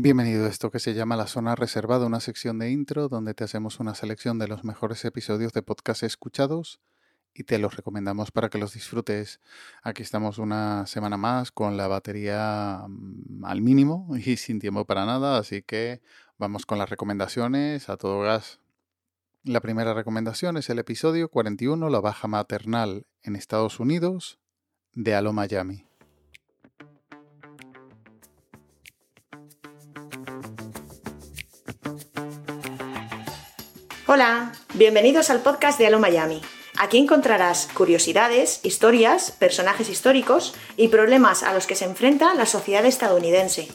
Bienvenido a esto que se llama La Zona Reservada, una sección de intro donde te hacemos una selección de los mejores episodios de podcast escuchados y te los recomendamos para que los disfrutes. Aquí estamos una semana más con la batería mm, al mínimo y sin tiempo para nada, así que vamos con las recomendaciones a todo gas. La primera recomendación es el episodio 41, la baja maternal en Estados Unidos, de Alo Miami. Hola, bienvenidos al podcast de Alo Miami. Aquí encontrarás curiosidades, historias, personajes históricos y problemas a los que se enfrenta la sociedad estadounidense.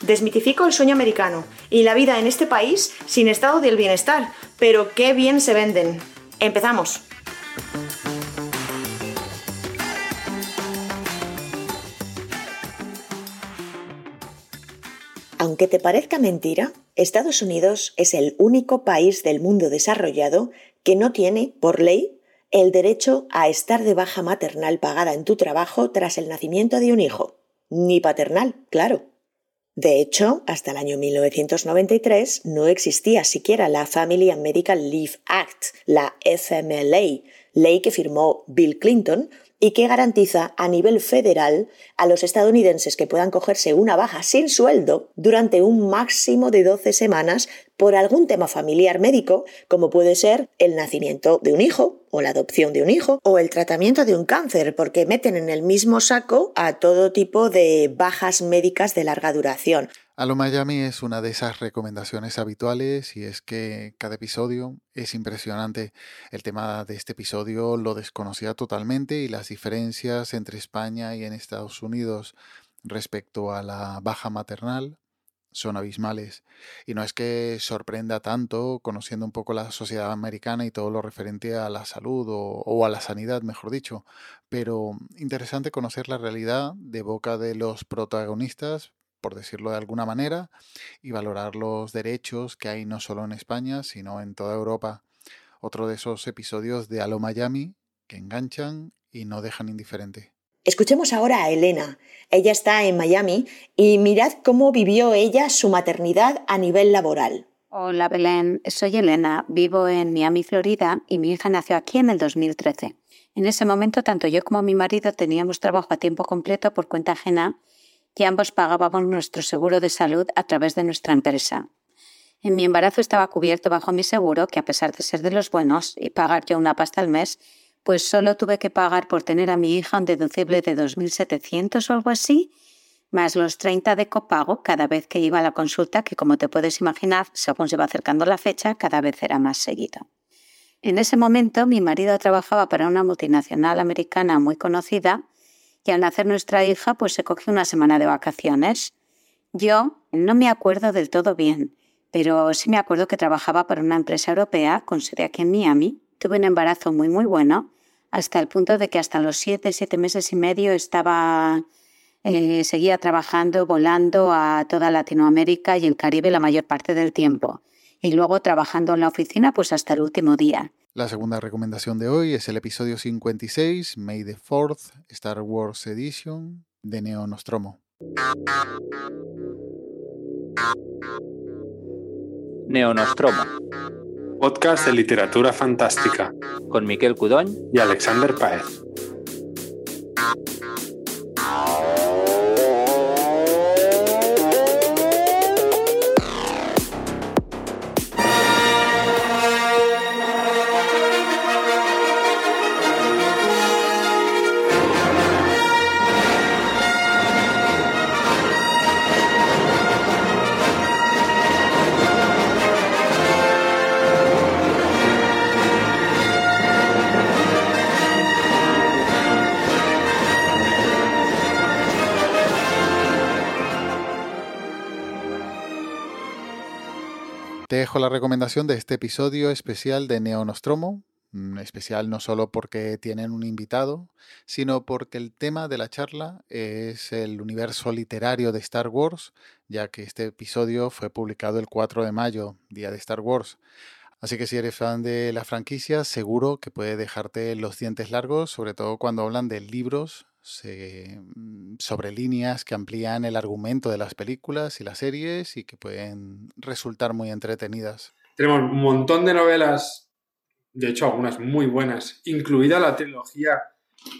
Desmitifico el sueño americano y la vida en este país sin estado del bienestar, pero qué bien se venden. Empezamos. Aunque te parezca mentira, Estados Unidos es el único país del mundo desarrollado que no tiene, por ley, el derecho a estar de baja maternal pagada en tu trabajo tras el nacimiento de un hijo. Ni paternal, claro. De hecho, hasta el año 1993 no existía siquiera la Family and Medical Leave Act, la FMLA, ley que firmó Bill Clinton y que garantiza a nivel federal a los estadounidenses que puedan cogerse una baja sin sueldo durante un máximo de 12 semanas por algún tema familiar médico, como puede ser el nacimiento de un hijo o la adopción de un hijo o el tratamiento de un cáncer, porque meten en el mismo saco a todo tipo de bajas médicas de larga duración. Alo Miami es una de esas recomendaciones habituales y es que cada episodio es impresionante. El tema de este episodio lo desconocía totalmente y las diferencias entre España y en Estados Unidos respecto a la baja maternal son abismales. Y no es que sorprenda tanto conociendo un poco la sociedad americana y todo lo referente a la salud o, a la sanidad, mejor dicho, pero interesante conocer la realidad de boca de los protagonistas, por decirlo de alguna manera, y valorar los derechos que hay no solo en España, sino en toda Europa. Otro de esos episodios de Alo Miami que enganchan y no dejan indiferente. Escuchemos ahora a Elena. Ella está en Miami y mirad cómo vivió ella su maternidad a nivel laboral. Hola Belén, soy Elena, vivo en Miami, Florida y mi hija nació aquí en el 2013. En ese momento tanto yo como mi marido teníamos trabajo a tiempo completo por cuenta ajena y ambos pagábamos nuestro seguro de salud a través de nuestra empresa. En mi embarazo estaba cubierto bajo mi seguro, que a pesar de ser de los buenos y pagar yo una pasta al mes, pues solo tuve que pagar por tener a mi hija un deducible de 2.700 o algo así, más los 30 de copago cada vez que iba a la consulta, que como te puedes imaginar, según se va acercando la fecha, cada vez era más seguido. En ese momento mi marido trabajaba para una multinacional americana muy conocida y al nacer nuestra hija pues se cogió una semana de vacaciones. Yo no me acuerdo del todo bien, pero sí me acuerdo que trabajaba para una empresa europea con sede aquí en Miami. Tuve un embarazo muy muy bueno, hasta el punto de que hasta los siete, siete meses y medio estaba, eh, seguía trabajando, volando a toda Latinoamérica y el Caribe la mayor parte del tiempo. Y luego trabajando en la oficina pues hasta el último día. La segunda recomendación de hoy es el episodio 56, May the 4th, Star Wars Edition, de Neo Nostromo. Neo Nostromo. Podcast de literatura fantástica. Con Miquel Cudón y Alexander Paez. Dejo la recomendación de este episodio especial de Neonostromo, mm, especial no solo porque tienen un invitado, sino porque el tema de la charla es el universo literario de Star Wars, ya que este episodio fue publicado el 4 de mayo, día de Star Wars. Así que si eres fan de la franquicia, seguro que puede dejarte los dientes largos, sobre todo cuando hablan de libros mm, sobre líneas que amplían el argumento de las películas y las series y que pueden resultar muy entretenidas. Tenemos un montón de novelas, de hecho algunas muy buenas, incluida la trilogía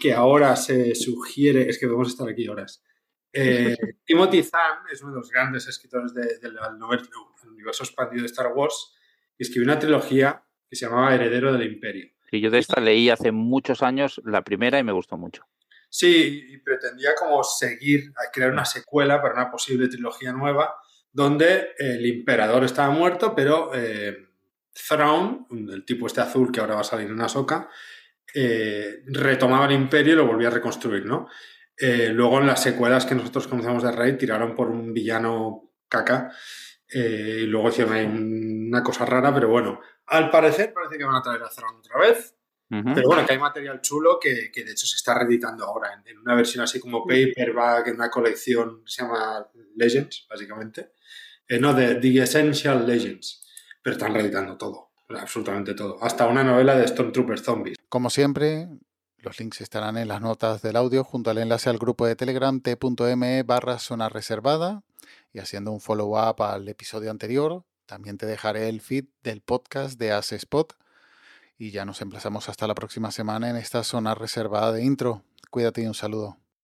que ahora se sugiere, es que debemos estar aquí horas. Eh, Timothy Zahn es uno de los grandes escritores del de, universo expandido de Star Wars y escribió una trilogía que se llamaba Heredero del Imperio. Y yo de esta leí hace muchos años la primera y me gustó mucho. Sí, y pretendía como seguir, a crear una secuela para una posible trilogía nueva, donde el emperador estaba muerto, pero eh, Thrawn, el tipo este azul que ahora va a salir en Ahsoka, eh, retomaba el imperio y lo volvía a reconstruir, ¿no? Eh, luego en las secuelas que nosotros conocemos de Rey tiraron por un villano caca y luego hicieron una cosa rara, pero bueno, al parecer parece que van a traer a Thrawn otra vez. Pero bueno, que hay material chulo que, que, de hecho se está reeditando ahora en, una versión así como paperback, en una colección que se llama Legends, básicamente. Eh, no, de The Essential Legends. Pero están reeditando todo, absolutamente todo. Hasta una novela de Stormtrooper Zombies. Como siempre, los links estarán en las notas del audio junto al enlace al grupo de Telegram t.me barra zona reservada y haciendo un follow-up al episodio anterior, también te dejaré el feed del podcast de As Spot y ya nos emplazamos hasta la próxima semana en esta zona reservada de intro. Cuídate y un saludo.